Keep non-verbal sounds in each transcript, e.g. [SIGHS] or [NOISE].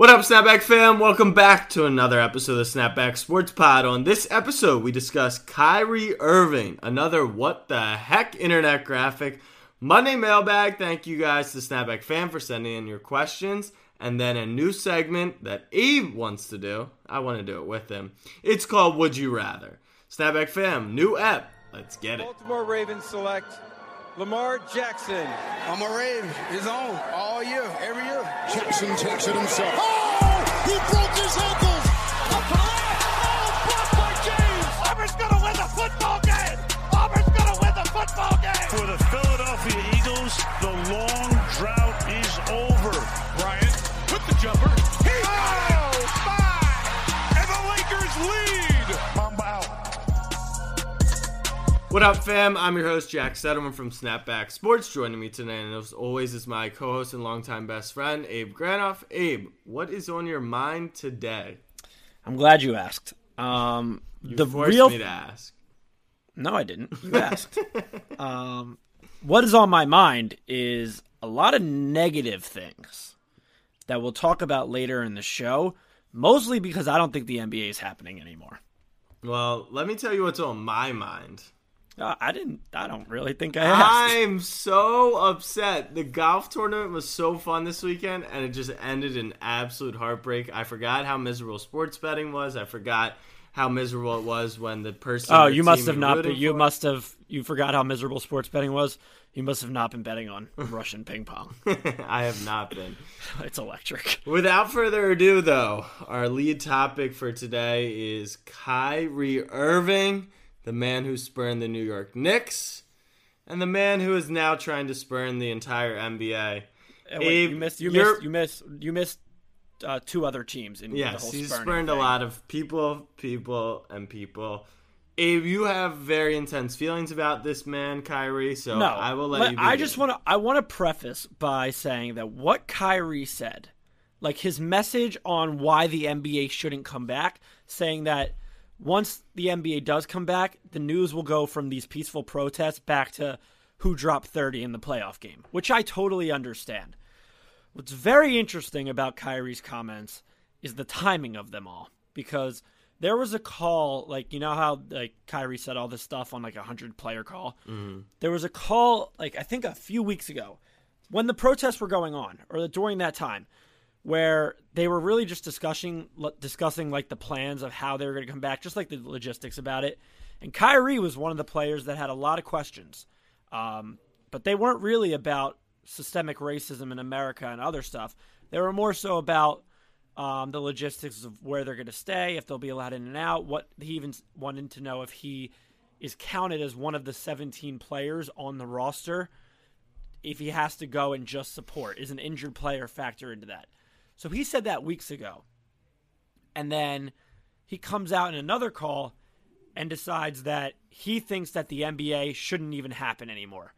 What up, Snapback fam? Welcome back to another episode of the Snapback Sports Pod. On this episode, we discuss Kyrie Irving, another what the heck internet graphic. Monday mailbag. Thank you guys to Snapback fam for sending in your questions. And then a new segment that Abe wants to do. I want to do it with him. It's called Would You Rather. Snapback fam, new app. Let's get it. Baltimore Ravens select Lamar Jackson. I'm a Raven. It's on all year, every year. Jackson takes it himself. Oh! He broke his ankles! Up to. Oh, blocked by James. Auburn's going to win the football game. Auburn's going to win the football game. For the Philadelphia Eagles, the long drought is over. Bryant with the jumper. What up, fam? I'm your host, Jack Settleman from Snapback Sports. Joining me today, and as always, is my co host and longtime best friend, Abe Granoff. Abe, what is on your mind today? I'm glad you asked. Um, You the forced real me to ask. no, I didn't. You [LAUGHS] asked. um, what is on my mind is a lot of negative things that we'll talk about later in the show. Mostly because I don't think the NBA is happening anymore. Well, let me tell you what's on my mind. Uh, I didn't. I don't really think I asked. I'm so upset. The golf tournament was so fun this weekend, and it just ended in absolute heartbreak. I forgot how miserable sports betting was. I forgot how miserable it was when the person. Oh, you must have not. Been, you must have. You forgot how miserable sports betting was. You must have not been betting on [LAUGHS] Russian ping pong. [LAUGHS] I have not been. [LAUGHS] It's electric. Without further ado, though, our lead topic for today is Kyrie Irving, the man who spurned the New York Knicks, and the man who is now trying to spurn the entire NBA. Uh, wait, Abe, you missed. You missed. You missed. You missed uh, two other teams in the Yes, he's spurned a lot of people, people, and people. Abe, you have very intense feelings about this man, Kyrie. So No, I will let let- you. I just want to. I want to preface by saying that what Kyrie said, like his message on why the NBA shouldn't come back, saying that once the NBA does come back, the news will go from these peaceful protests back to who dropped 30 in the playoff game, which I totally understand. What's very interesting about Kyrie's comments is the timing of them all because there was a call like you know how like Kyrie said all this stuff on like a 100 player call. Mm-hmm. There was a call like I think a few weeks ago when the protests were going on or during that time where they were really just discussing discussing like the plans of how they were going to come back, just like the logistics about it. And Kyrie was one of the players that had a lot of questions, um, but they weren't really about systemic racism in America and other stuff. They were more so about um, the logistics of where they're going to stay, if they'll be allowed in and out. What he even wanted to know if he is counted as one of the 17 players on the roster if he has to go and just support. Is an injured player factor into that? So he said that weeks ago. And then he comes out in another call and decides that he thinks that the NBA shouldn't even happen anymore.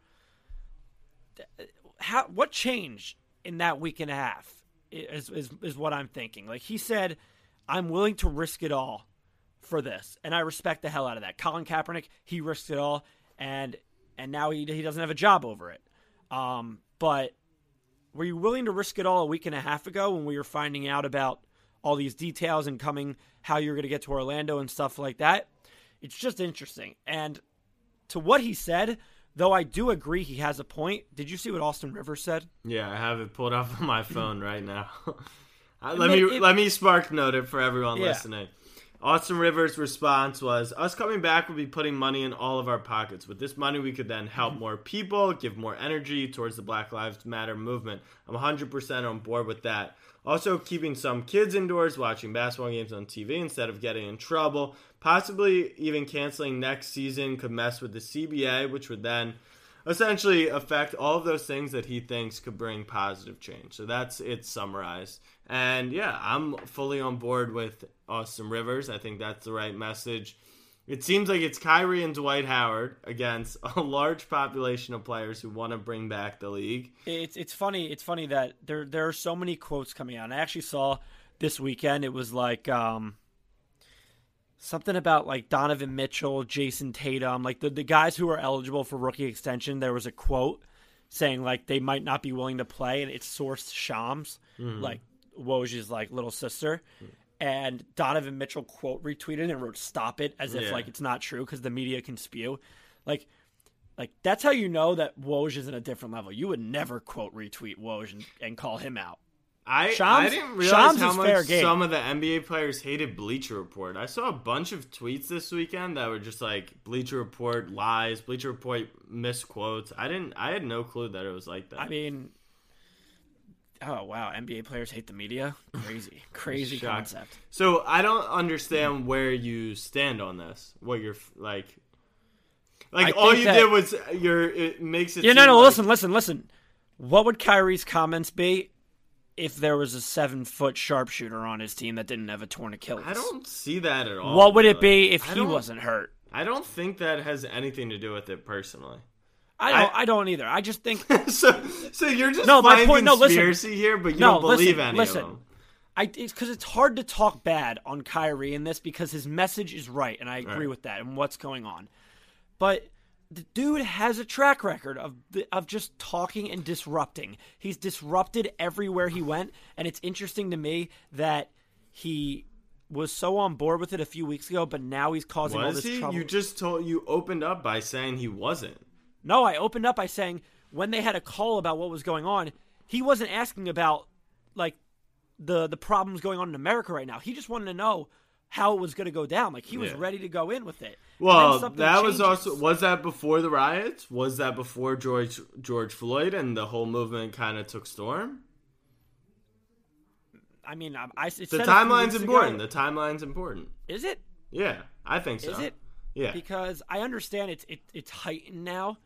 How what changed in that week and a half is is, is what I'm thinking. Like he said, I'm willing to risk it all for this, and I respect the hell out of that. Colin Kaepernick, he risked it all, and and now he he doesn't have a job over it. Um, but were you willing to risk it all a week and a half ago when we were finding out about all these details and coming how you're going to get to Orlando and stuff like that? It's just interesting. And to what he said, though I do agree he has a point. Did you see what Austin Rivers said? Yeah, I have it pulled up on my phone right now. [LAUGHS] Uh, let mean, me it- let me spark note it for everyone Yeah. listening. Austin Rivers' response was, "Us coming back would be putting money in all of our pockets. With this money, we could then help more people, give more energy towards the Black Lives Matter movement. I'm 100% on board with that. Also, keeping some kids indoors, watching basketball games on TV instead of getting in trouble. Possibly even canceling next season could mess with the CBA, which would then." essentially affect all of those things that he thinks could bring positive change. So that's it summarized. And yeah, I'm fully on board with Austin Rivers. I think that's the right message. It seems like it's Kyrie and Dwight Howard against a large population of players who want to bring back the league. It's it's funny. It's funny that there there are so many quotes coming out. And I actually saw this weekend. It was like um, something about like Donovan Mitchell, Jayson Tatum, like the the guys who are eligible for rookie extension. There was a quote saying like they might not be willing to play, and it's sourced Shams. Like Woj's like little sister, and Donovan Mitchell quote retweeted and wrote "Stop it" as if Yeah. like it's not true because the media can spew, like. Like that's how you know that Woj is in a different level. You would never quote retweet Woj and, and call him out. I, Shams- I didn't realize Shams how much some of the NBA players hated Bleacher Report. I saw a bunch of tweets this weekend that were just like Bleacher Report lies, Bleacher Report misquotes. I didn't. I had no clue that it was like that. I mean, oh wow, NBA players hate the media. Crazy, [SIGHS] crazy Shocked. concept. So I don't understand where you stand on this. What you're like. Like I all you that- did was uh, your. It makes it. Yeah, no, no. like- Listen, listen, listen. What would Kyrie's comments be if there was a seven foot sharpshooter on his team that didn't have a torn Achilles? I don't see that at all. What would it be if I he wasn't hurt? I don't think that has anything to do with it personally. I don't. I- I, don't either. I just think [LAUGHS] so, so you're just No, my point- no, listen. conspiracy here, but you No, don't believe listen, any listen. of them. I it's because it's hard to talk bad on Kyrie in this because his message is right, and I agree Right. with that and what's going on. But the dude has a track record of of just talking and disrupting. He's disrupted everywhere he went, and it's interesting to me that he was so on board with it a few weeks ago, but now he's causing all this he? trouble. You just told you opened up by saying he wasn't. No, I opened up by saying when they had a call about what was going on, he wasn't asking about like the the problems going on in America right now. He just wanted to know how it was going to go down. Like he was Yeah. ready to go in with it. Well, that was also was that before the riots? Was that before George George Floyd and the whole movement kind of took storm? I mean, I, I The said a few timeline's important. ago- The timeline's important. Is it? Yeah, I think so. Is it? Yeah. Because I understand it's it, it's heightened now,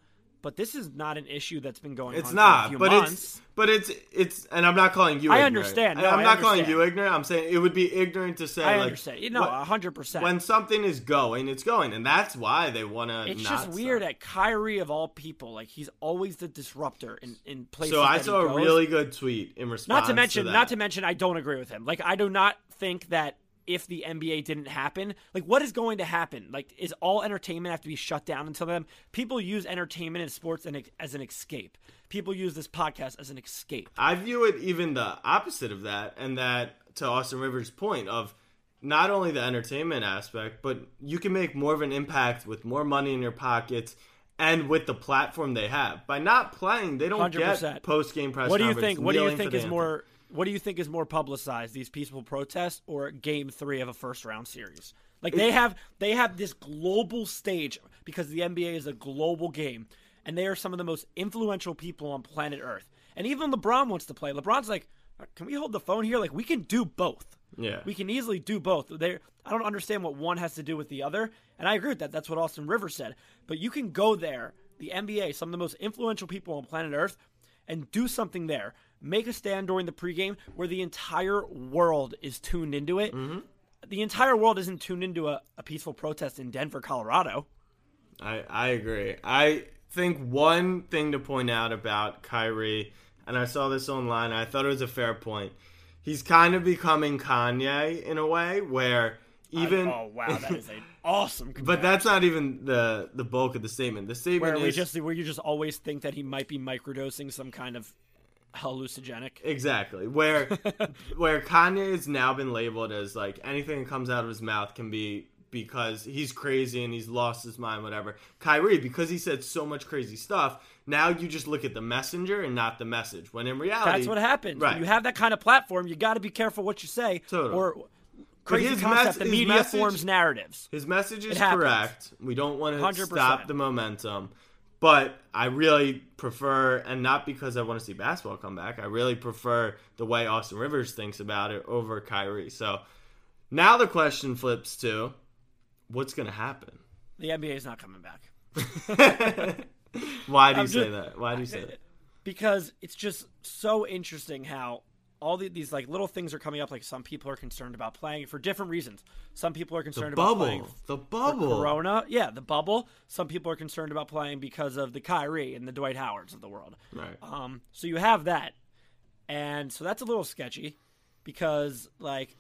but this is not an issue that's been going It's on not, for a few but months. it's but it's it's, and I'm not calling you. I ignorant. understand. I- No, I'm I not calling you ignorant. I'm saying it would be ignorant to say. I like, understand. You know, hundred percent. when something is going, it's going, and that's why they want to. It's just weird at Kyrie of all people. Like he's always the disruptor in, in places. So I saw a really good tweet in response. not to mention that. not to mention I don't agree with him. Like I do not think that if the NBA didn't happen, like what is going to happen? Like is all entertainment have to be shut down until then? People use entertainment and sports as an escape. People use this podcast as an escape. I view it even the opposite of that, and that to Austin Rivers' point of not only the entertainment aspect, but you can make more of an impact with more money in your pockets and with the platform they have. By not playing, they don't 100%. get post game press. What do you think? What do you think is anthem. more? What do you think is more publicized? These peaceful protests or Game Three of a first round series? Like they have they have this global stage because the NBA is a global game, and they are some of the most influential people on planet Earth. And even LeBron wants to play. LeBron's like, can we hold the phone here? Like we can do both. Yeah. We can easily do both. They I don't understand what one has to do with the other, and I agree with that. That's what Austin Rivers said. But you can go there, the NBA, some of the most influential people on planet Earth, and do something there. Make a stand during the pregame where the entire world is tuned into it. Mm-hmm. The entire world isn't tuned into a, a peaceful protest in Denver, Colorado. I, I agree. I think one thing to point out about Kyrie, and I saw this online, I thought it was a fair point. He's kind of becoming Kanye in a way where even oh wow, that is an [LAUGHS] awesome. but that's not even the the bulk of the statement. The statement where we is just where you just always think that he might be microdosing some kind of hallucinogenic. exactly where [LAUGHS] where Kanye has now been labeled as like anything that comes out of his mouth can be because he's crazy and he's lost his mind, whatever. Kyrie, because he said so much crazy stuff, now you just look at the messenger and not the message. When in reality, That's what happens. Right. When you have that kind of platform, you got to be careful what you say. Totally. Or crazy his concept. mess- the media message- forms narratives. His message is correct. We don't want to 100%. stop the momentum. But I really prefer, and not because I want to see basketball come back, I really prefer the way Austin Rivers thinks about it over Kyrie. So now the question flips to what's going to happen? The NBA is not coming back [LAUGHS] Why do you I'm say just- that? Why do you say uh, that? because it's just so interesting how all the, these like little things are coming up. Like some people are concerned about playing for different reasons. Some people are The concerned about playing bubble. The for bubble. Corona. Yeah, the bubble. Some people are concerned about playing because of the Kyrie and the Dwight Howards of the world. Right. Um, so you have that, and so that's a little sketchy because, like,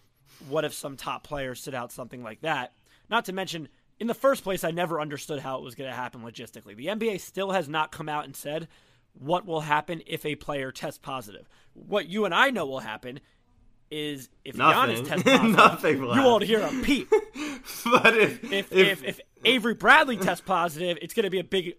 what if some top players sit out something like that? Not to mention, in the first place, I never understood how it was going to happen logistically. The NBA still has not come out and said what will happen if a player tests positive. What you and I know will happen is if Nothing. Giannis tests [LAUGHS] positive, Nothing, you won't hear a peep. [LAUGHS] but if If if, if Avery Bradley tests positive, it's going to be a big.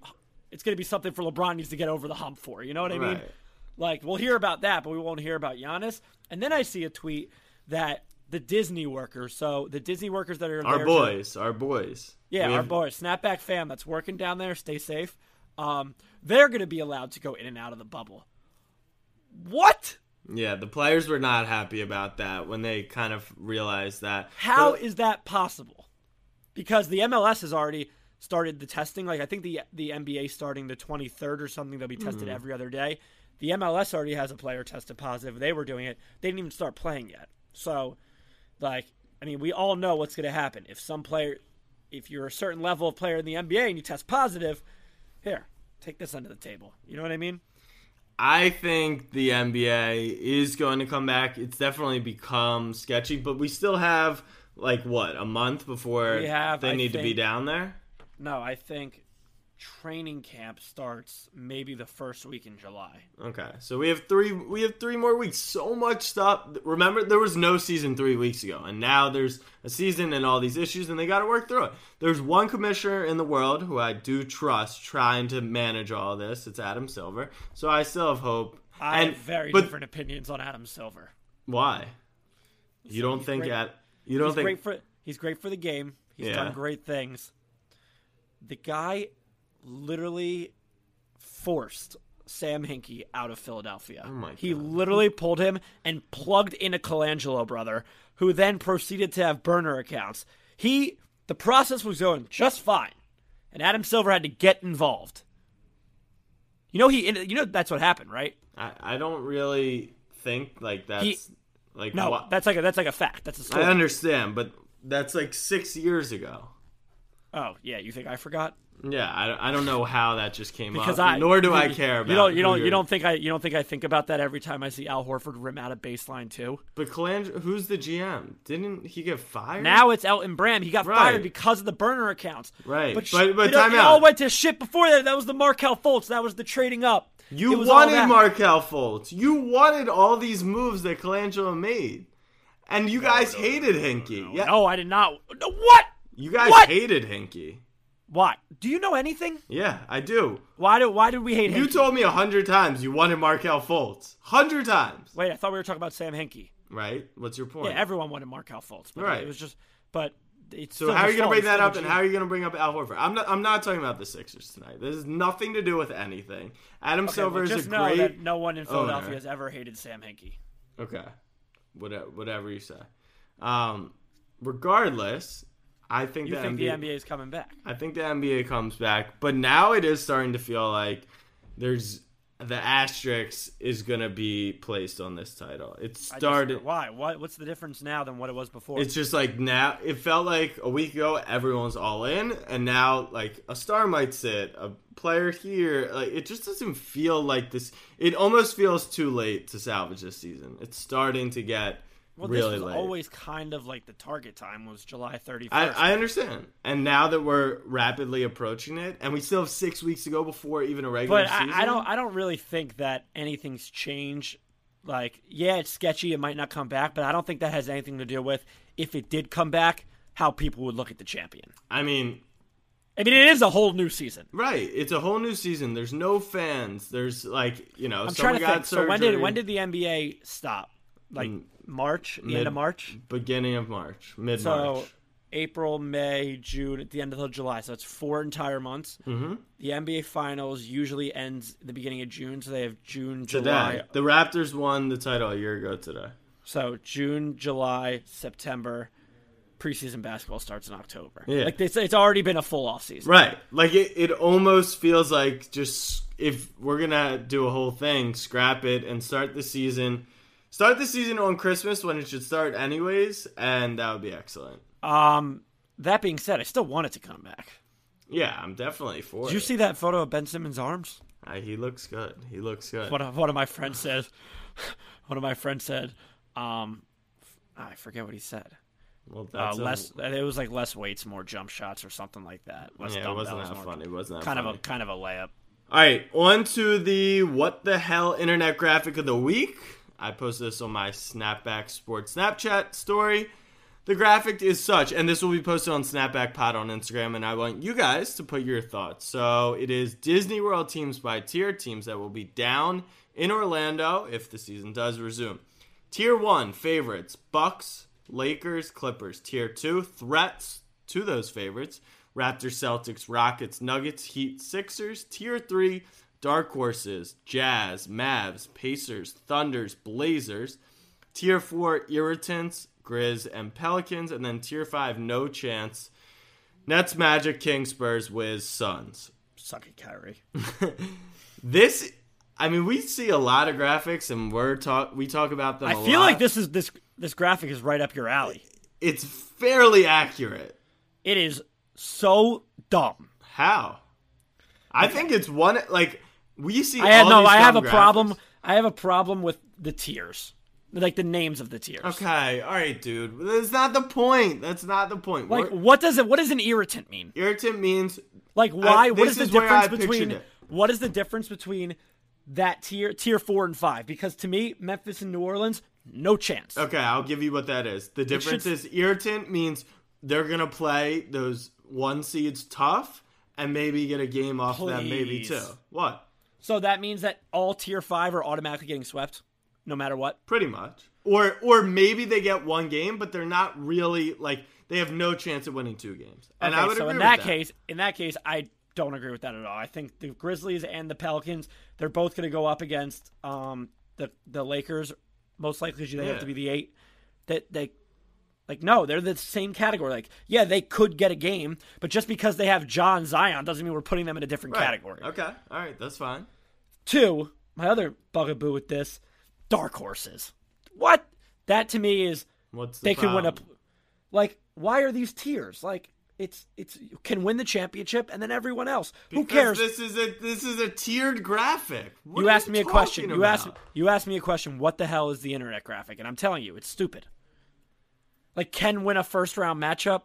It's going to be something for LeBron needs to get over the hump for. You know what I mean? Right. Like we'll hear about that, but we won't hear about Giannis. And then I see a tweet that the Disney workers, so the Disney workers that are our there to- boys, our boys, yeah, We our have- boys, Snapback fam that's working down there, stay safe. Um, they're going to be allowed to go in and out of the bubble. What? Yeah, the players were not happy about that when they kind of realized that. How But- is that possible? Because the MLS has already started the testing. Like I think the the NBA starting the 23rd or something. They'll be tested Mm-hmm. every other day. The MLS already has a player tested positive. They were doing it. They didn't even start playing yet. So, like, I mean, we all know what's going to happen if some player, if you're a certain level of player in the NBA and you test positive, here, take this under the table. You know what I mean? I think the NBA is going to come back. It's definitely become sketchy, but we still have like what a month before have, they I need to be down there. No, I think training camp starts maybe the first week in July. Okay, so we have three. We have three more weeks. So much stuff. Remember, there was no season three weeks ago, and now there's a season and all these issues, and they got to work through it. There's one commissioner in the world who I do trust trying to manage all this. It's Adam Silver. So I still have hope. I and have very but different opinions on Adam Silver. why? You don't think at you don't He's think great for he's great for the game. He's Yeah. done great things. The guy literally forced Sam Hinkie out of Philadelphia. Oh he literally pulled him and plugged in a Colangelo brother, who then proceeded to have burner accounts. He the process was going just fine, and Adam Silver had to get involved. You know he you know that's what happened, right? I, I don't really think like that's He- like No, wha- that's like a that's like a fact. That's a story. I understand, but that's like six years ago. Oh yeah, you think I forgot? Yeah, I, I don't know how that just came Because up. I nor do you- I care about. You don't you don't you don't think I you don't think I think about that every time I see Al Horford rim out of baseline too. But Calandra, who's the GM? Didn't he get fired? Now it's Elton Brand. He got Right. fired because of the burner accounts. Right. But But- but it, time it out. all went to shit before that. That was the Markelle Fultz. That was the trading up. you It was all wanted. Markelle Fultz. You wanted all these moves that Colangelo made, and you guys hated Hinkie. Yeah, No, I did not. No, what? You guys What? hated Hinkie. Why? Do you know anything? Yeah, I do. Why did Why did we hate him? You Hinkie? told me a hundred times you wanted Markelle Fultz. Hundred times. Wait, I thought we were talking about Sam Hinkie. Right? What's your point? Yeah, everyone wanted Markelle Fultz. But Right. It was just, but it's So how are you gonna bring that up, and how are you gonna bring up Al Horford? I'm not. I'm not talking about the Sixers tonight. This has nothing to do with anything. Adam Okay, Silver well, is just a know great. that no one in Philadelphia owner. has ever hated Sam Hinkie. Okay, whatever, whatever you say. Um, regardless, I think You the think NBA, the NBA is coming back? I think the NBA comes back, but now it is starting to feel like there's the asterisk is gonna be placed on this title. It started. Why? What? What's the difference now than what it was before? It's just like now it felt like a week ago everyone's all in, and now like a star might sit, a player here. Like it just doesn't feel like this. It almost feels too late to salvage this season. It's starting to get well, really this was late. always kind of like the target time was July 31st. I, I understand, and now that we're rapidly approaching it, and we still have six weeks to go before even a regular but season. I, I don't. I don't really think that anything's changed. Like, yeah, it's sketchy. It might not come back, but I don't think that has anything to do with if it did come back, how people would look at the champion. I mean, I mean, it is a whole new season. right? It's a whole new season. There's no fans. There's like you know, I'm trying to got think. So when did when did the NBA stop? Like mm. March, the end of March. beginning of March, mid March. So April, May, June, at the end of July. So it's four entire months. Mm-hmm. The NBA Finals usually ends the beginning of June, so they have June, July. The Raptors won the title a year ago today. So June, July, September. Preseason basketball starts in October. Yeah. Like it's, it's already been a full off season. Right. Like it, it almost feels like just if we're gonna do a whole thing, scrap it and start the season. Start the season on Christmas when it should start anyways, and that would be excellent. Um, that being said, I still want it to come back. Yeah, I'm definitely for it. Did it. you see that photo of Ben Simmons' arms? Uh, he looks good. He looks good. One of, one of my friends said, [LAUGHS] one of my friends said, um, I forget what he said. well, Uh, that's a- less, it was like less weights, more jump shots, or something like that. Less yeah, it wasn't that more- funny. It wasn't that Kind funny. of a kind of a layup. All right, on to the what the hell internet graphic of the week. I posted this on my Snapback Sports Snapchat story. The graphic is such, and this will be posted on Snapback Pod on Instagram, and I want you guys to put your thoughts. So it is Disney World teams by tier, teams that will be down in Orlando if the season does resume. Tier one favorites: Bucks, Lakers, Clippers. Tier two threats to those favorites: Raptors, Celtics, Rockets, Nuggets, Heat, Sixers. Tier three dark horses: Jazz, Mavs, Pacers, Thunders, Blazers. Tier four irritants: Grizz and Pelicans, and then tier five no chance: Nets, Magic, Kings, Spurs, Wiz, Suns. Suck it, Kyrie. [LAUGHS] This, I mean, we see a lot of graphics, and we're talk we talk about them. I a feel lot. like this is this this graphic is right up your alley. It's fairly accurate. It is so dumb. How? I think it's one like we see. I no. I have a dumb problem. I have a problem with the tiers, like the names of the tiers. Okay, all right, dude. That's not the point. That's not the point. Like, We're- what does it? What does an irritant mean? irritant means Like, uh, why? what this is the difference between? What is the difference between that tier, tier four and five? Because to me, Memphis and New Orleans, no chance. Okay, I'll give you what that is. The difference should- is irritant means they're gonna play those one seeds tough and maybe get a game off them, maybe Please. two. What? So that means that all tier five are automatically getting swept, no matter what. Pretty much. Or or maybe they get one game, but they're not really like they have no chance of winning two games. And Okay, I would so agree in with that, case, in that case, I don't agree with that at all. I think the Grizzlies and the Pelicans, they're both going to go up against um, the the Lakers, most likely because they have to be the eight. That they, like, no, they're the same category. Like, yeah, they could get a game, but just because they have John Zion doesn't mean we're putting them in a different Right. category. Okay. All right, that's fine. Two, my other bugaboo with this, dark horses. What? That to me is What's the they can win a like why are these tiers like it's it's can win the championship and then everyone else who cares This is a this is a tiered graphic. What you asked me a question talking you asked you asked me a question what the hell is the internet graphic and i'm telling you it's stupid like can win a first round matchup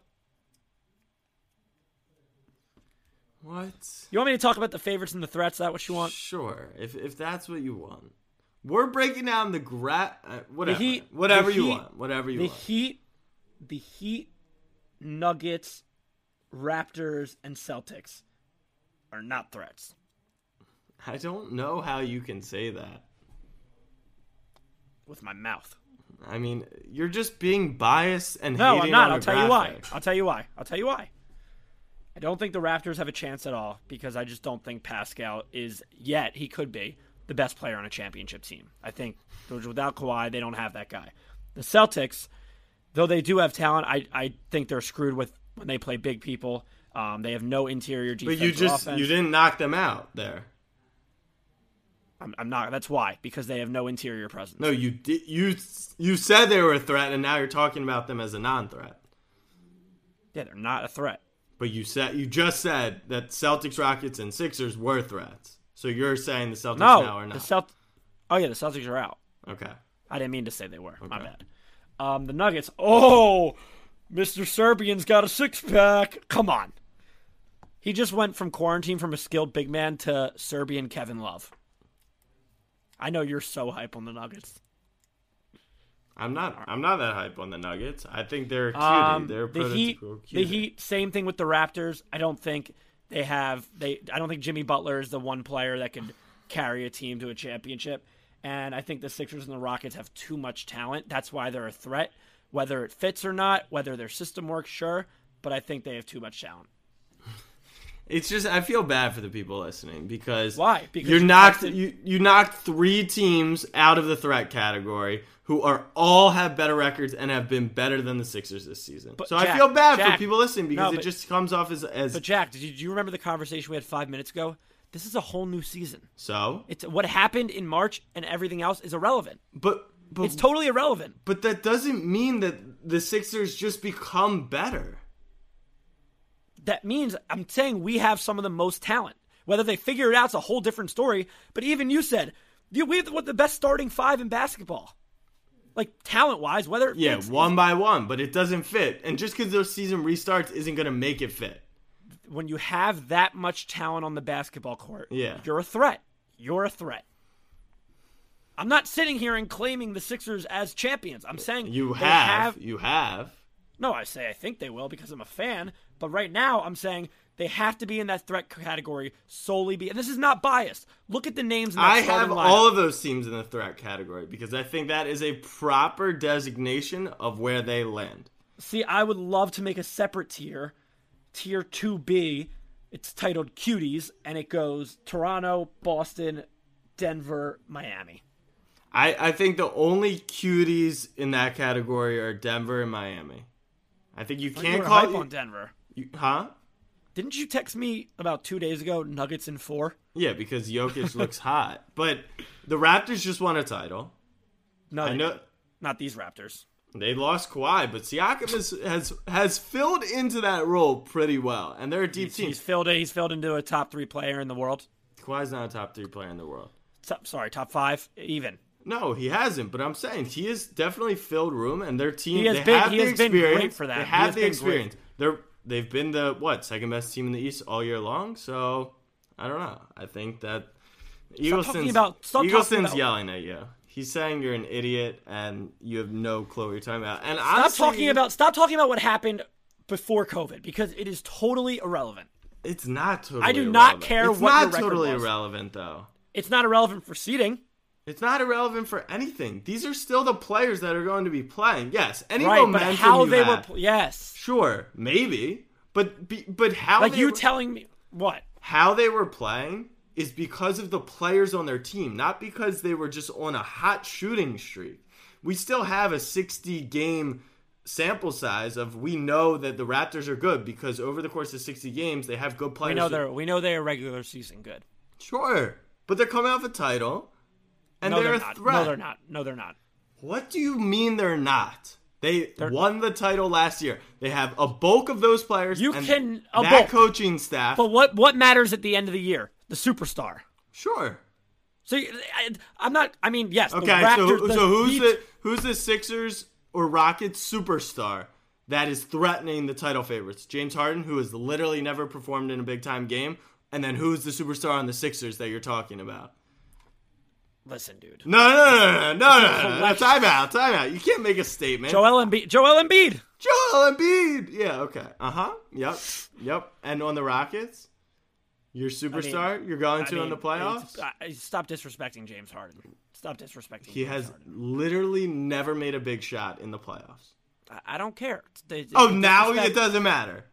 What? you want me to talk about the favorites and the threats is that what you want Sure, if if that's what you want. We're breaking down the gra uh, whatever. Heat- whatever the you Heat- want. Whatever you the want. The Heat the heat nuggets raptors and celtics are not threats I don't know how you can say that. with my mouth I mean, you're just being biased and No, hating I'm not. I'll tell you why. I'll tell you why. I'll tell you why. I don't think the Raptors have a chance at all because I just don't think Pascal is yet. He could be the best player on a championship team. I think without Kawhi, they don't have that guy. The Celtics, though they do have talent, I I think they're screwed with when they play big people. Um, they have no interior defense. But you just offense. you didn't knock them out there. I'm, I'm not. That's why because they have no interior presence. No, you did. You you said they were a threat, and now you're talking about them as a non-threat. Yeah, they're not a threat. But you said you just said that Celtics, Rockets, and Sixers were threats. So you're saying the Celtics No, now are not. the. Celt. Oh yeah, the Celtics are out. okay. I didn't mean to say they were. My Okay. bad. Um, the Nuggets. Oh, Mr. Serbian's got a six pack. Come on. He just went from quarantine from a skilled big man to Serbian Kevin Love. I know you're so hype on the Nuggets. I'm not. I'm not that hype on the Nuggets. I think they're cutie. Um, they're the Heat. prototypical The. Heat. Same thing with the Raptors. I don't think they have. They. I don't think Jimmy Butler is the one player that could carry a team to a championship. And I think the Sixers and the Rockets have too much talent. That's why they're a threat. Whether it fits or not, whether their system works, sure. But I think they have too much talent. It's just I feel bad for the people listening because Why? Because you knocked you, you knocked three teams out of the threat category who are all have better records and have been better than the Sixers this season. But so I feel bad for people listening because No, it just comes off as as But Jack, did you, do you remember the conversation we had five minutes ago? This is a whole new season. so. It's what happened in March and everything else is irrelevant. But but It's totally irrelevant. but that doesn't mean that the Sixers just become better. That means I'm saying we have some of the most talent. Whether they figure it out's a whole different story. But even you said you we have the, the best starting five in basketball, like talent wise. Whether it Yeah, fits one by one, but it doesn't fit. And just because those season restarts isn't going to make it fit. when you have that much talent on the basketball court, Yeah. you're a threat. You're a threat. I'm not sitting here and claiming the Sixers as champions. I'm saying You they have, you have. No, I say I think they will because I'm a fan. But right now, I'm saying they have to be in that threat category solely. Be and this is not biased. Look at the names. In that I have lineup. all of those teams in the threat category because I think that is a proper designation of where they land. See, I would love to make a separate tier, tier two B. It's titled Cuties, and it goes Toronto, Boston, Denver, Miami. I, I think the only cuties in that category are Denver and Miami. I think you You can't call hype on Denver. you- huh? Didn't you text me about two days ago? Nuggets in four. Yeah, because Jokic [LAUGHS] looks hot. But the Raptors just won a title. No, I know didn't. not these Raptors. they lost Kawhi, but Siakam is, has has filled into that role pretty well, and they're a deep He's, team. he's filled. He's filled into a top three player in the world. Kawhi's not a top three player in the world. Top, sorry, top five even. No, he hasn't. But I'm saying he has definitely filled room, and their team He has they been- have he the has been experience. great for that. They have the been experience. They're they've been the what second best team in the East all year long. So I don't know. I think that Eagleston's, about- stop Eagleston's about- yelling at you. He's saying you're an idiot and you have no clue what you're talking about. And Stop honestly, talking about. Stop talking about what happened before COVID because it is totally irrelevant. It's not totally. I do not irrelevant. care It's what not your record totally was. irrelevant though. It's not irrelevant for seeding. It's not irrelevant for anything. These are still the players that are going to be playing. Yes, any Right, but how they were. have- pl- Yes, Sure, maybe, but be, but how like you were, telling me what? how they were playing is because of the players on their team, not because they were just on a hot shooting streak. We still have a 60 game sample size of we know that the Raptors are good because over the course of 60 games they have good players. We know they're. We know they are regular season good. sure, but they're coming off a title and no, they're, they're a not. threat. No, they're not. No, they're not. What do you mean they're not? They They're- won the title last year. They have a bulk of those players. You and can- a that bulk. coaching staff. But what? What matters at the end of the year? The superstar. sure. So I, I'm not. I mean, yes. Okay. the Raptors, so the so who's Heat- the who's the Sixers or Rockets superstar that is threatening the title favorites? James Harden, who has literally never performed in a big time game, and then who's the superstar on the Sixers that you're talking about? Listen, dude. No, no, no, no, no, no. Time out, time out. You can't make a statement. Joel Embiid. Joel Embiid. Joel Embiid. Yeah. Okay. Uh huh. Yep. Yep. And on the Rockets, your superstar, I mean, you're going to mean, in the playoffs. I, stop disrespecting James Harden. Stop disrespecting. He James has Harden. literally never made a big shot in the playoffs. I, don't care. It's, it's, oh, now it doesn't matter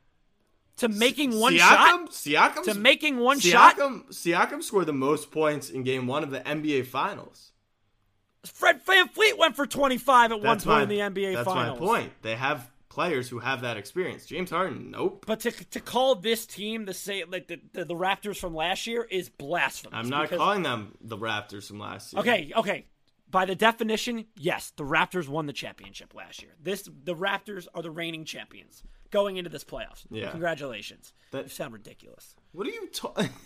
to making one Siakam, shot. Siakam, To making one shot. Siakam, Siakam scored the most points in Game One of the NBA Finals. Fred VanVleet went for 25 at That's one my point in the NBA That's Finals. That's my point. They have players who have that experience. James Harden, nope. But to, to call this team the same like the, the, the Raptors from last year is blasphemous. I'm not because- calling them the Raptors from last year. Okay, okay. By the definition, yes, the Raptors won the championship last year. This the Raptors are the reigning champions going into this playoffs. Yeah. Congratulations. That- you sound ridiculous. What are you talking? [LAUGHS]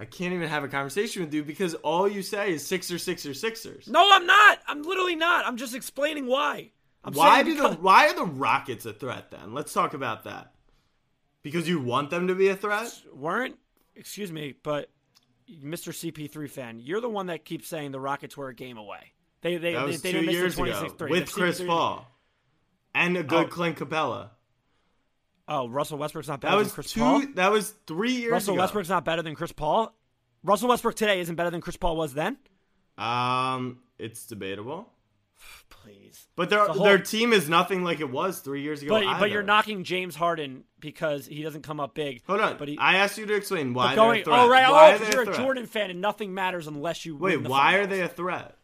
I can't even have a conversation with you because all you say is Sixers, Sixers, Sixers. No, I'm not. I'm literally not. I'm just explaining why. I'm Why do the Why are the Rockets a threat then? Let's talk about that. Because you want them to be a threat. weren't excuse me, but Mr. CP3 fan, you're the one that keeps saying the Rockets were a game away. They they they, they two didn't miss the ago 26 with Chris Paul and a good Oh. Clint Capela. Oh, Russell Westbrook's not better That than was Chris two. Paul. That was three years Russell ago. Westbrook's not better than Chris Paul. Russell Westbrook today isn't better than Chris Paul was then. Um, it's debatable, [SIGHS] Please. but their The whole- their team is nothing like it was three years ago. But but you're knocking James Harden because he doesn't come up big. Hold on. But he, I asked you to explain why going, they're a threat. oh right, Why oh, are 'cause they you're a a? Jordan fan and nothing matters unless you Wait, why are they a threat?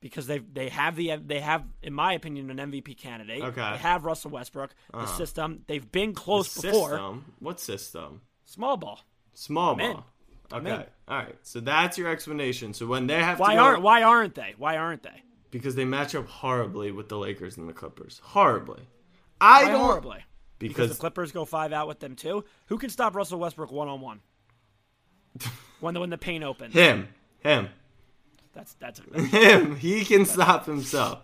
Because they they have the they have in my opinion an MVP candidate. Okay. Uh-huh. They have Russell Westbrook. The system they've been close System. before. What system? Small ball. Small ball. Okay. All right. So that's your explanation. So when they have Why go, aren't why aren't they? Why aren't they? because they match up horribly with the Lakers and the Clippers. Horribly. I Why don't horribly? Because because the Clippers go five out with them too. Who can stop Russell Westbrook one on one? When the when the paint opens. him, him, That's that's him. [LAUGHS] He can stop himself.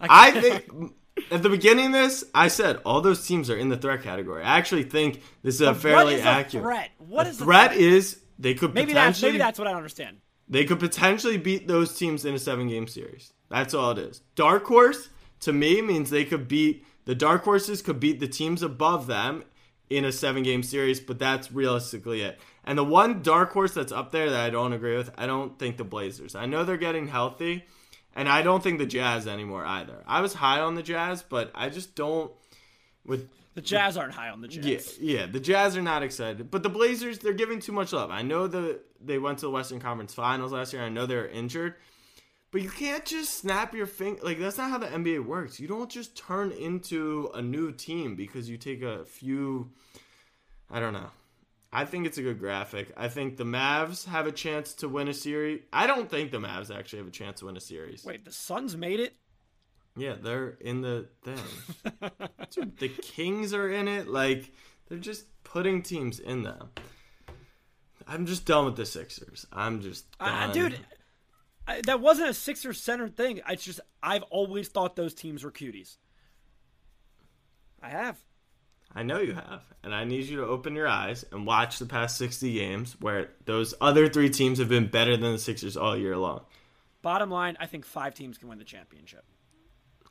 I think at the beginning of this, I said all those teams are in the threat category. I actually think this is a fairly what is a accurate threat? What a is a threat threat? is they could maybe that's potentially maybe that's what I don't understand. They could potentially beat those teams in a seven game series. That's all it is. Dark horse to me means they could beat the dark horses could beat the teams above them in a seven game series, but that's realistically it. And the one dark horse that's up there that I don't agree with, I don't think the Blazers. I know they're getting healthy, and I don't think the Jazz anymore either. I was high on the Jazz, but I just don't with The Jazz aren't high on the Jazz. yeah, yeah. The Jazz are not excited, but the Blazers they're giving too much love. I know the they went to the Western Conference Finals last year. I know they're injured, but you can't just snap your finger. Like that's not how the NBA works. You don't just turn into a new team because you take a few. I don't know. I think it's a good graphic. I think the Mavs have a chance to win a series. I don't think the Mavs actually have a chance to win a series. Wait, the Suns made it? Yeah, they're in the thing. [LAUGHS] Dude, the Kings are in it. Like they're just putting teams in them. I'm just done with the Sixers. I'm just Uh, done. dude, I, that wasn't a Sixers center thing. It's just I've always thought those teams were cuties. I have. I know you have, and I need you to open your eyes and watch the past 60 games where those other three teams have been better than the Sixers all year long. Bottom line, I think five teams can win the championship.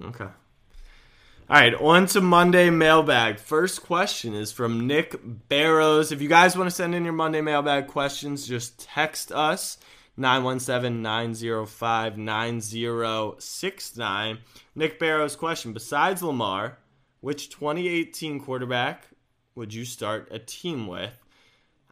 Okay. All right, on to Monday mailbag. First question is from Nick Barrows. If you guys want to send in your Monday mailbag questions, just text us 917-905-9069. Nick Barrows question, besides Lamar, which 2018 quarterback would you start a team with?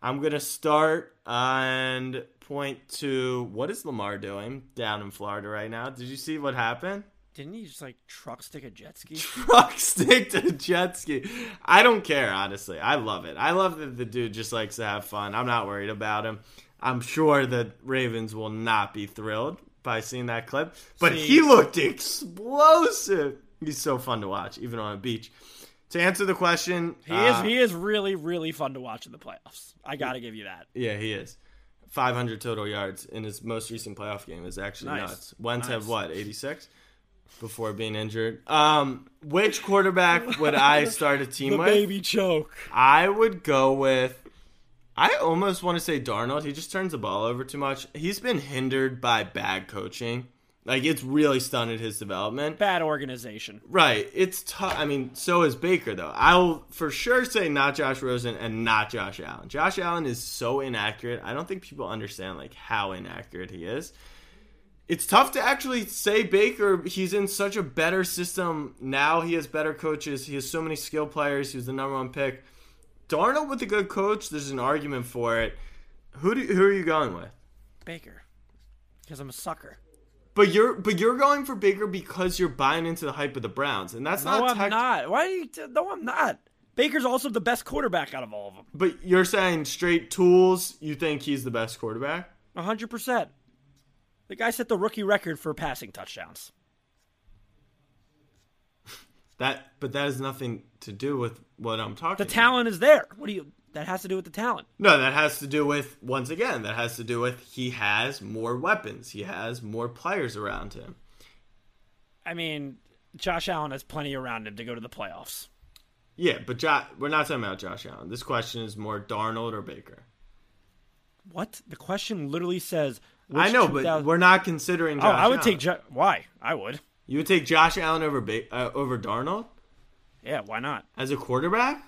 I'm going to start and point to what is Lamar doing down in Florida right now? Did you see what happened? Didn't he just like truck stick a jet ski? [LAUGHS] truck stick to jet ski. I don't care, honestly. I love it. I love that the dude just likes to have fun. I'm not worried about him. I'm sure the Ravens will not be thrilled by seeing that clip, but See- he looked explosive. He's so fun to watch, even on a beach. To answer the question, He uh, is he is really really fun to watch in the playoffs. I got to give you that. Yeah, he is. 500 total yards in his most recent playoff game is actually Nice. nuts. Wentz Nice. had what, 86 before being injured. Um, which quarterback would I [LAUGHS] start a team The with? baby choke. I would go with. I almost want to say Darnold. He just turns the ball over too much. He's been hindered by bad coaching. Like it's really stunted his development. Bad organization. Right. It's tough. I mean, so is Baker, though. I'll for sure say not Josh Rosen and not Josh Allen. Josh Allen is so inaccurate. I don't think people understand like how inaccurate he is. It's tough to actually say Baker. He's in such a better system now. He has better coaches. He has so many skill players. He was the number one pick. Darnold with a good coach. There's an argument for it. Who do, who are you going with? Baker. Because I'm a sucker. But you're but you're going for Baker because you're buying into the hype of the Browns, and that's No, not. I'm not. Why do you? T- no, I'm not. Baker's also the best quarterback out of all of them. But you're saying straight tools, you think he's the best quarterback? 100%. The guy set the rookie record for passing touchdowns. That but that has nothing to do with what I'm talking The talent is there. What do you? That has to do with the talent. No, that has to do with once again, that has to do with he has more weapons. He has more players around him. I mean, Josh Allen has plenty around him to go to the playoffs. Yeah, but jo- we're not talking about Josh Allen. This question is more Darnold or Baker. What? The question literally says. I know, but we're not considering Oh, Josh I would Allen. take. Jo- Why? I would. You would take Josh Allen over ba- uh, over Darnold Yeah, why not? as a quarterback?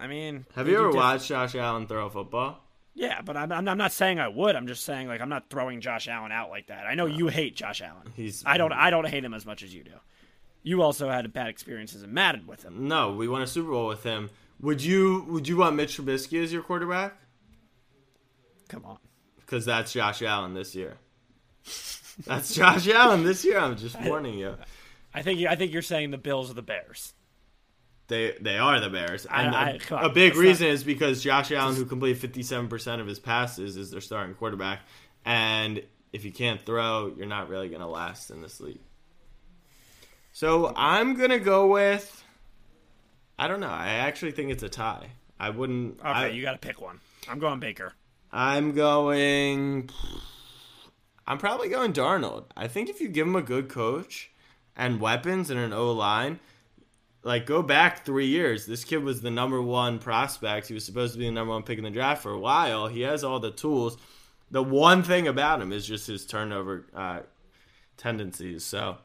I mean, Have you ever diff- watched Josh Allen throw a football? Yeah, but I'm, I'm not saying I would. I'm just saying like I'm not throwing Josh Allen out like that. I know you hate Josh Allen. He's- I don't. I don't hate him as much as you do. You also had bad experiences in Madden with him. No, we won a Super Bowl with him. Would you would you want Mitch Trubisky as your quarterback? Come on. Because that's Josh Allen this year. That's Josh Allen this year. I'm just warning you. I think you- I think you're saying the Bills are the Bears. They they are the Bears, and I- a- I- on, a big let's not- reason is because Josh Allen, who completed 57 percent of his passes, is their starting quarterback. And if you can't throw, you're not really going to last in this league. So I'm gonna go with. I don't know. I actually think it's a tie. I wouldn't. Okay, I, you got to pick one. I'm going Baker. I'm going. I'm probably going Darnold. I think if you give him a good coach and weapons and an O line, like go back three years, this kid was the number one prospect. He was supposed to be the number one pick in the draft for a while. He has all the tools. The one thing about him is just his turnover uh, tendencies. So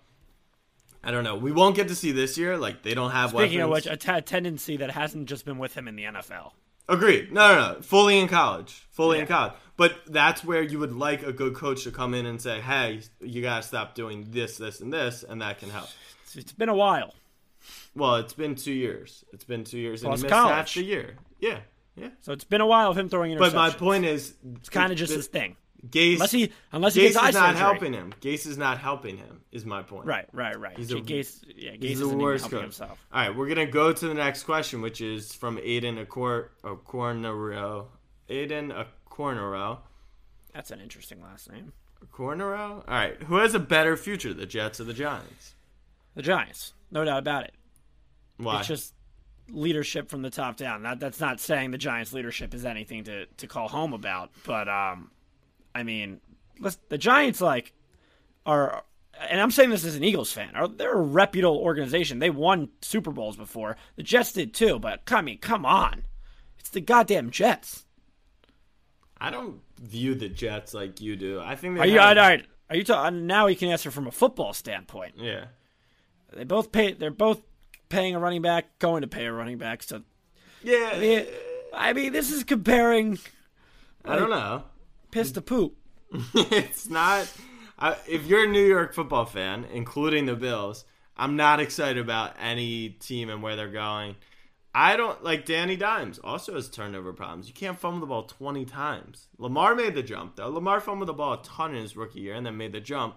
I don't know. We won't get to see this year. Like they don't have Speaking weapons. of which, a t- tendency that hasn't just been with him in the NFL. Agreed. No, no, no. Fully in college. Fully in college. But that's where you would like a good coach to come in and say, "Hey, you gotta stop doing this, this, and this," and that can help. It's- been a while. Well, it's been two years. It's been two years, and Plus he missed college. half the year. Yeah, yeah. So it's been a while of him throwing interceptions. But my point is, it's kind of just this thing. Gase, Unless he unless he Gase gets is not surgery. helping him. Gase is not helping him. Is my point. Right, right, right. He's a- Gase, yeah, Gase He's the worst helping coach. himself. All right, we're gonna go to the next question, which is from Aiden a cor a cornero. Aiden a cornero. That's an interesting last name. Cornero. All right, who has a better future, the Jets or the Giants? The Giants, no doubt about it. Why? It's just leadership from the top down. That that's not saying the Giants' leadership is anything to to call home about, but um, I mean, the Giants like are, and I'm saying this as an Eagles fan, are they're a reputable organization. They won Super Bowls before. The Jets did too, but I mean, come on, it's the goddamn Jets. I don't view the Jets like you do. I think they Are you all right? Are you talking uh, now? You can answer from a football standpoint. Yeah. They both pay. They're both paying a running back, going to pay a running back. So Yeah. I mean, I mean this is comparing I don't know. piss to poop. [LAUGHS] it's not. I, if you're a New York football fan, including the Bills, I'm not excited about any team and where they're going. I don't like Danny Dimes. Also has turnover problems. You can't fumble the ball 20 times. Lamar made the jump though. Lamar fumbled the ball a ton in his rookie year and then made the jump.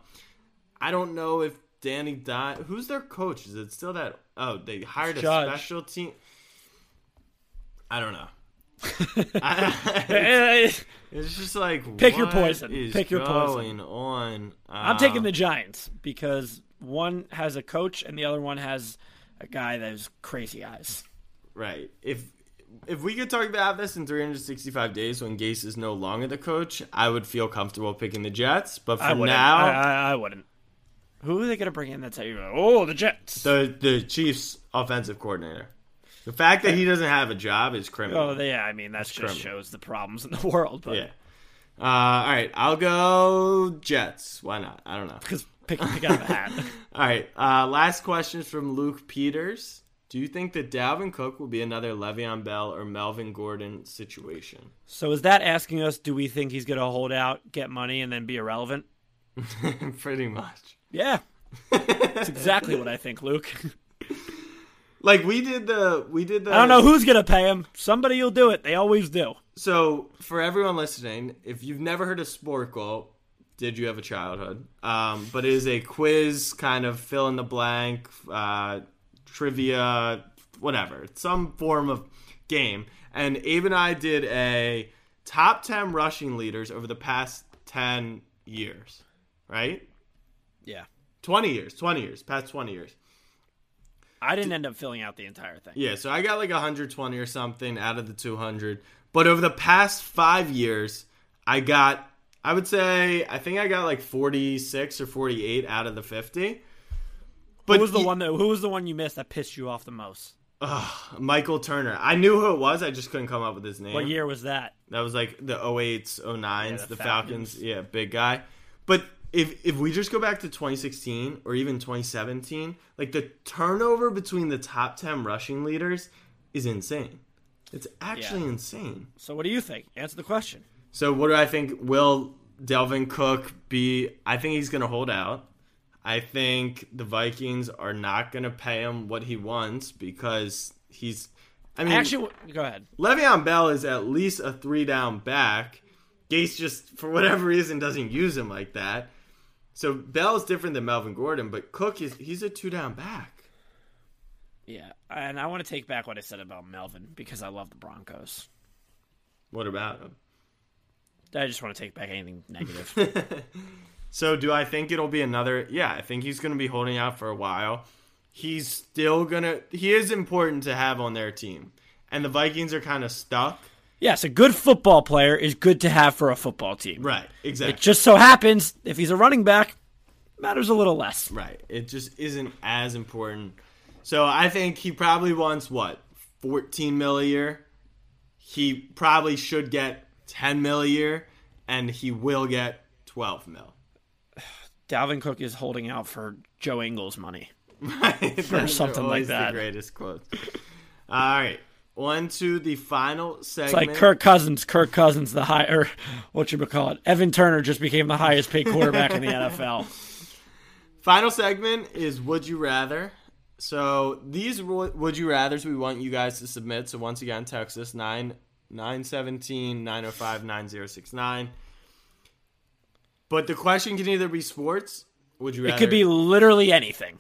I don't know if Danny Dimes. Who's their coach? Is it still that? Oh, they hired a special team. I don't know. [LAUGHS] I- Eh, it's just like Pick your poison. is Pick your going poison. on? I'm taking Um, the Giants because one has a coach and the other one has a guy that has crazy eyes. Right. If if we could talk about this in 365 days when Gase is no longer the coach, I would feel comfortable picking the Jets. But for I now, I, I, I wouldn't. Who are they going to bring in that's like, oh, the Jets? the the Chiefs offensive coordinator. The fact that he doesn't have a job is criminal. oh, yeah. I mean, that just criminal. shows the problems in the [LAUGHS] world. But yeah. Uh, all right, I'll go Jets. Why not? I don't know. because pick, pick out of a hat. [LAUGHS] All right. Uh, last question is from Luke Peters. Do you think that Dalvin Cook will be another Le'Veon Bell or Melvin Gordon situation? so is that asking us? Do we think he's going to hold out, get money, and then be irrelevant? [LAUGHS] Pretty much. Yeah, that's exactly what I think, Luke. [LAUGHS] Like we did the we did the I don't know who's going to pay him. Somebody will do it. They always do. So for everyone listening, if you've never heard of Sporcle, did you have a childhood? Um, but it is a quiz kind of fill in the blank, uh, trivia, whatever, some form of game. And Abe and I did a top ten rushing leaders over the past ten years, right? Yeah. Twenty years, twenty years, past twenty years. I didn't end up filling out the entire thing. Yeah, so I got like 120 or something out of the 200. But over the past five years, I got, I would say, I think I got like 46 or 48 out of the 50. But Who was the he- one that? Who was the one you missed that pissed you off the most? Michael Turner. I knew who it was. I just couldn't come up with his name. What year was that? That was like the 08s, 09s, Yeah, the, the Falcons. Falcons. Yeah, big guy. But if if we just go back to 2016 or even 2017, like the turnover between the top 10 rushing leaders is insane. It's actually Yeah. insane. So what do you think? Answer the question. So what do I think? Will Dalvin Cook be? I think he's going to hold out. I think the Vikings are not going to pay him what he wants because he's. I mean, Actually, go ahead. Le'Veon Bell is at least a three down back. Gase just, for whatever reason, doesn't use him like that. So Bell's different than Melvin Gordon, but Cook is he's a two down back. Yeah, and I want to take back what I said about Melvin because I love the Broncos. What about him? I just want to take back anything negative. [LAUGHS] So do I think it'll be another? Yeah, I think he's going to be holding out for a while. He's still gonna. He is important to have on their team, and the Vikings are kind of stuck. yes, a good football player is good to have for a football team. Right. Exactly. It just so happens if he's a running back, matters a little less. Right. It just isn't as important. So I think he probably wants what? 14 mil a year. He probably should get 10 mil a year. and he will get 12 mil. Dalvin Cook is holding out for Joe Ingles money. [LAUGHS] Are something like that. The greatest quote. All right, on to the final segment. It's like Kirk Cousins. Kirk Cousins, the higher, what you call it. Evan Turner just became the highest paid quarterback in the [LAUGHS] NFL. Final segment is Would You Rather. So these Would You Rathers we want you guys to submit. So once again, Texas 9 917 905 9069. But the question can either be sports. Would you rather It could be literally anything.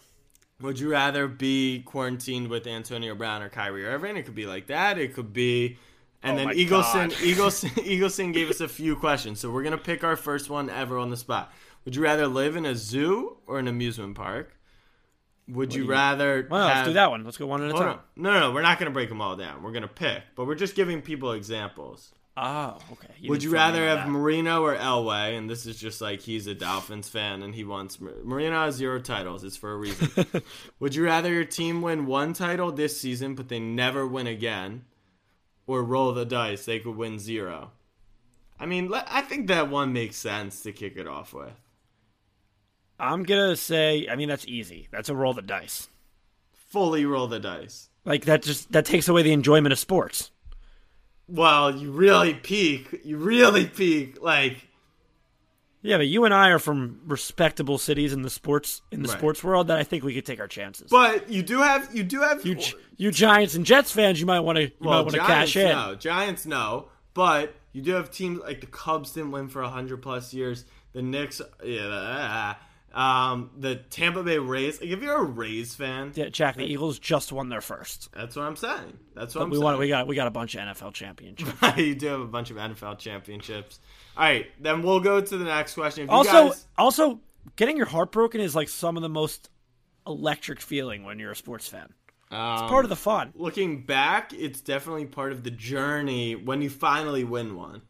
Would you rather be quarantined with Antonio Brown or Kyrie Irving? It could be like that. It could be. And Oh then my Eagleson, Eagleson, [LAUGHS] Eagleson gave us a few questions, so we're gonna pick our first one ever on the spot. Would you rather live in a zoo or an amusement park? Would you, rather? Well, have, let's do that one. Let's go one at a time. on. No, no, no, we're not gonna break them all down. We're gonna pick, but we're just giving people examples. Oh, okay. Would you rather have that. Marino or Elway? And this is just like he's a Dolphins fan and he wants Marino has zero titles. It's for a reason. [LAUGHS] Would you rather your team win one title this season but they never win again, or roll the dice they could win zero? I mean, I think that one makes sense to kick it off with. I'm gonna say. I mean, that's easy. That's a roll the dice. Fully roll the dice. Like that just that takes away the enjoyment of sports. Well, you really peak. You really peak. Like Yeah, but you and I are from respectable cities in the sports in the Right. sports world that I think we could take our chances. But you do have you do have you, you Giants and Jets fans, you might want to you might want to cash in. No, Giants no, but you do have teams like the Cubs didn't win for hundred plus years. The Knicks, yeah, ah, ah, ah. Um, the Tampa Bay Rays. Like if you're a Rays fan, Yeah, Jack, the Eagles just won their first. that's what I'm saying. That's what But I'm we saying. want we got we got a bunch of NFL championships. [LAUGHS] you do have a bunch of NFL championships. All right, then we'll go to the next question. If you also, guys, also getting your heart broken is like some of the most electric feeling when you're a sports fan. um, It's part of the fun. looking back, it's definitely part of the journey when you finally win one.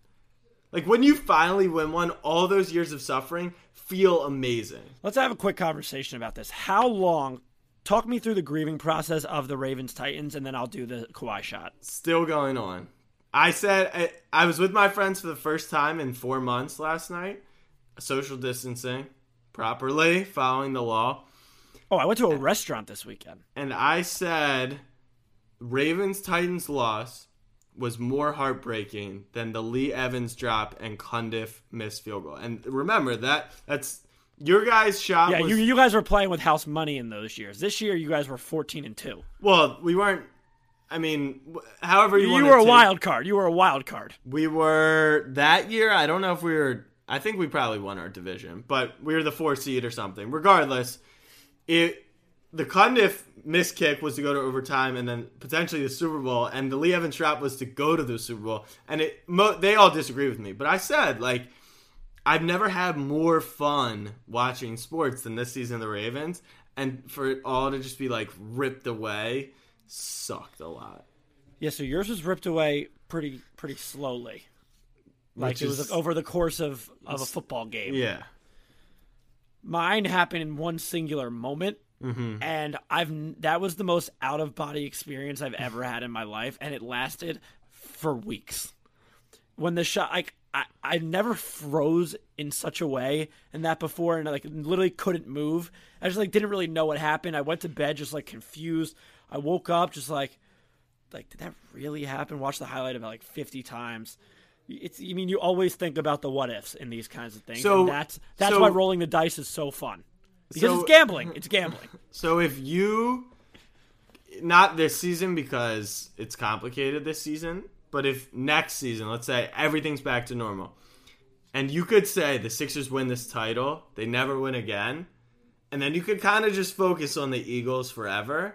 Like when you finally win one, all those years of suffering feel amazing. Let's have a quick conversation about this. How long? Talk me through the grieving process of the Ravens Titans, and then I'll do the Kawhi shot. Still going on. I said I, I was with my friends for the first time in four months last night, social distancing properly, following the law. Oh, I went to a restaurant this weekend. and I said Ravens Titans loss was more heartbreaking than the Lee Evans drop and Cundiff missed field goal. And remember that that's your guys' shot Yeah, was you, you guys were playing with house money in those years. This year, you guys were fourteen and two. well, we weren't I mean, however you, You, were a take- wild card. You were a wild card. We were that year. I don't know if we were. I think we probably won our division, but we were the four seed or something. Regardless, it the Cundiff miss kick was to go to overtime and then potentially the Super Bowl, and the Lee Evans trap was to go to the Super Bowl. And it mo- they all disagree with me, but I said like I've never had more fun watching sports than this season of the Ravens, and for it all to just be like ripped away sucked a lot. Yeah, so yours was ripped away pretty pretty slowly. Like Which it was is- over the course of, of a football game. Yeah. Mine happened in one singular moment, Mm-hmm. and I've that was the most out of body experience I've ever had in my life, and it lasted for weeks. When the shot, like I, I never froze in such a way and that before, and I, like literally couldn't move. I just like didn't really know what happened. I went to bed just like confused. I woke up just like, like did that really happen? Watched the highlight about like fifty times. It's. I mean, you always think about the what ifs in these kinds of things. So- and that's that's so- why rolling the dice is so fun because So- it's gambling. It's gambling. [LAUGHS] So if you not this season because it's complicated this season, but if next season, let's say everything's back to normal, and you could say the Sixers win this title, they never win again, and then you could kind of just focus on the Eagles forever.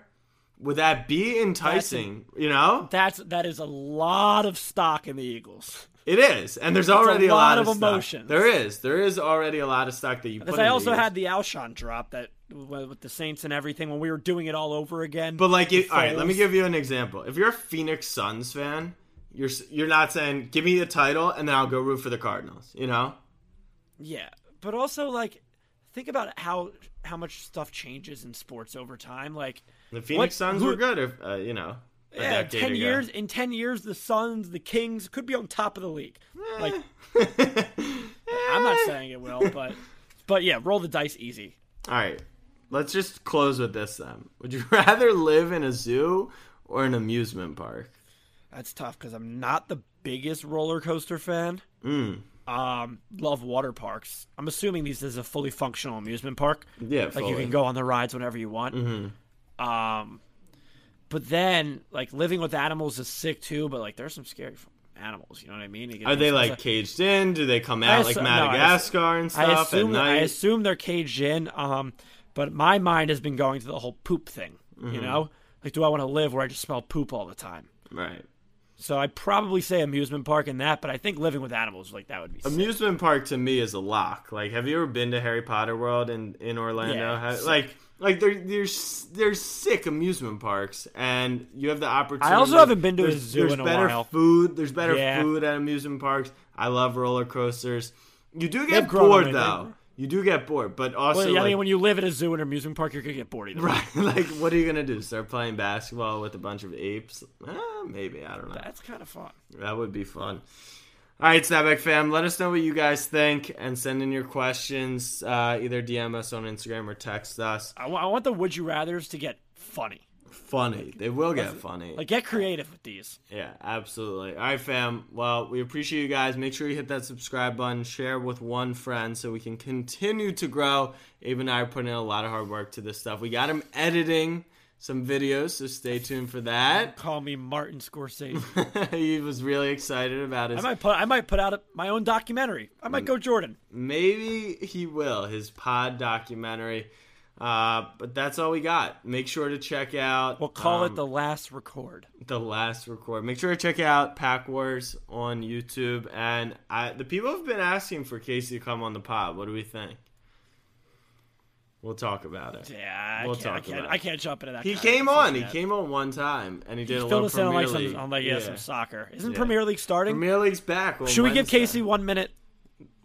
Would that be enticing? you know, That's that is a lot of stock in the Eagles. It is, and there's already a a lot, lot of stock. emotions. There is, there is already a lot of stock that you put. Because I also had the Alshon drop that with the Saints and everything when we were doing it all over again. But like, it, all right, let me give you an example. If you're a Phoenix Suns fan, you're you're not saying give me the title and then I'll go root for the Cardinals. You know, yeah, but also like think about how how much stuff changes in sports over time. Like the Phoenix What- Suns who- were good, if, uh, you know, Yeah, ten ago. years. In ten years, the Suns, the Kings could be on top of the league. Like [LAUGHS] I'm not saying it will, but but yeah, roll the dice easy. All right, let's just close with this then. Would you [LAUGHS] rather live in a zoo or an amusement park? That's tough because I'm not the biggest roller coaster fan. Mm. Um, love water parks. I'm assuming these is a fully functional amusement park. Yeah, like you can go on the rides whenever you want. Mm-hmm. Um, but then like living with animals is sick too. But like there's some scary animals. You know what I mean? Are they like caged in? Do they come I out like assu- no, I Madagascar and I stuff assume at I assume they're caged in. Um, but my mind has been going to the whole poop thing. Mm-hmm. You know, like do I want to live where I just smell poop all the time? right. So I'd probably say amusement park in that, but I think living with animals like that would be sick. Amusement park to me is a lock. Like, have you ever been to Harry Potter World in in Orlando? Yeah, sick. like, like they're they're they're sick amusement parks, and you have the opportunity. I also haven't been to a zoo there's in a better while. Food. There's better Yeah. food at amusement parks. I love roller coasters. You do They've get bored though. You do get bored, but also Well, yeah, I mean, when you live at a zoo and amusement park, you're gonna get bored either. right, [LAUGHS] like what are you gonna do? Start playing basketball with a bunch of apes? Eh, maybe I don't know. That's kind of fun. That would be fun. All right, Snapback fam, let us know what you guys think and send in your questions. Uh, either DM us on Instagram or text us. I I want the would you rather's to get funny. Funny. They will get funny. Like get creative with these. yeah, absolutely. All right, fam. Well, we appreciate you guys. Make sure you hit that subscribe button, share with one friend so we can continue to grow. Abe and I are putting in a lot of hard work to this stuff. We got him editing some videos, so stay tuned for that. [LAUGHS] Call me Martin Scorsese. [LAUGHS] he was really excited about it. I might put I might put out a, my own documentary. I might go Jordan. Maybe he will, his pod documentary. Uh, but that's all we got. Make sure to check out. We'll call um, it the last record. the last record. Make sure to check out Pack Wars on YouTube. And I, the people have been asking for Casey to come on the pod. What do we think? We'll talk about it. Yeah, I We'll. I talk can't, about I can't jump into that. He came on. He conversation came on one time, and he did yet. a little us Premier like League. some, on like yeah, Yeah. some soccer. Isn't Yeah. Premier League starting? Premier League's back. Should we give Casey one minute?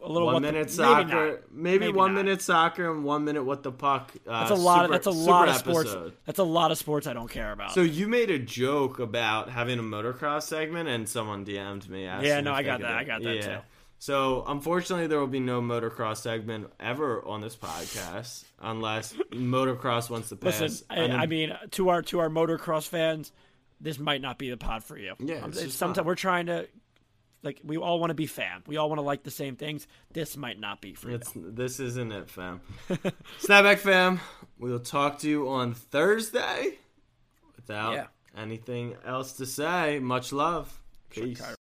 A little one the- minute maybe soccer, not. maybe, Maybe one not. minute soccer and one minute what the puck. Uh, That's a lot. super- that's a lot of sports. episode. That's a lot of sports I don't care about. So you made a joke about having a motocross segment, and someone DM'd me. asking Yeah, no, I got that. I got that, too. So unfortunately, there will be no motocross segment ever on this podcast unless motocross wants to pass. Listen, I, I mean, to our to our motocross fans, this might not be the pod for you. Yeah, Um, it's sometimes we're trying to, like, we all want to be fam. We all want to like the same things. This might not be for you. It's this isn't it, fam. [LAUGHS] Snapback fam, we'll talk to you on Thursday. Without Yeah. anything else to say, much love. Peace.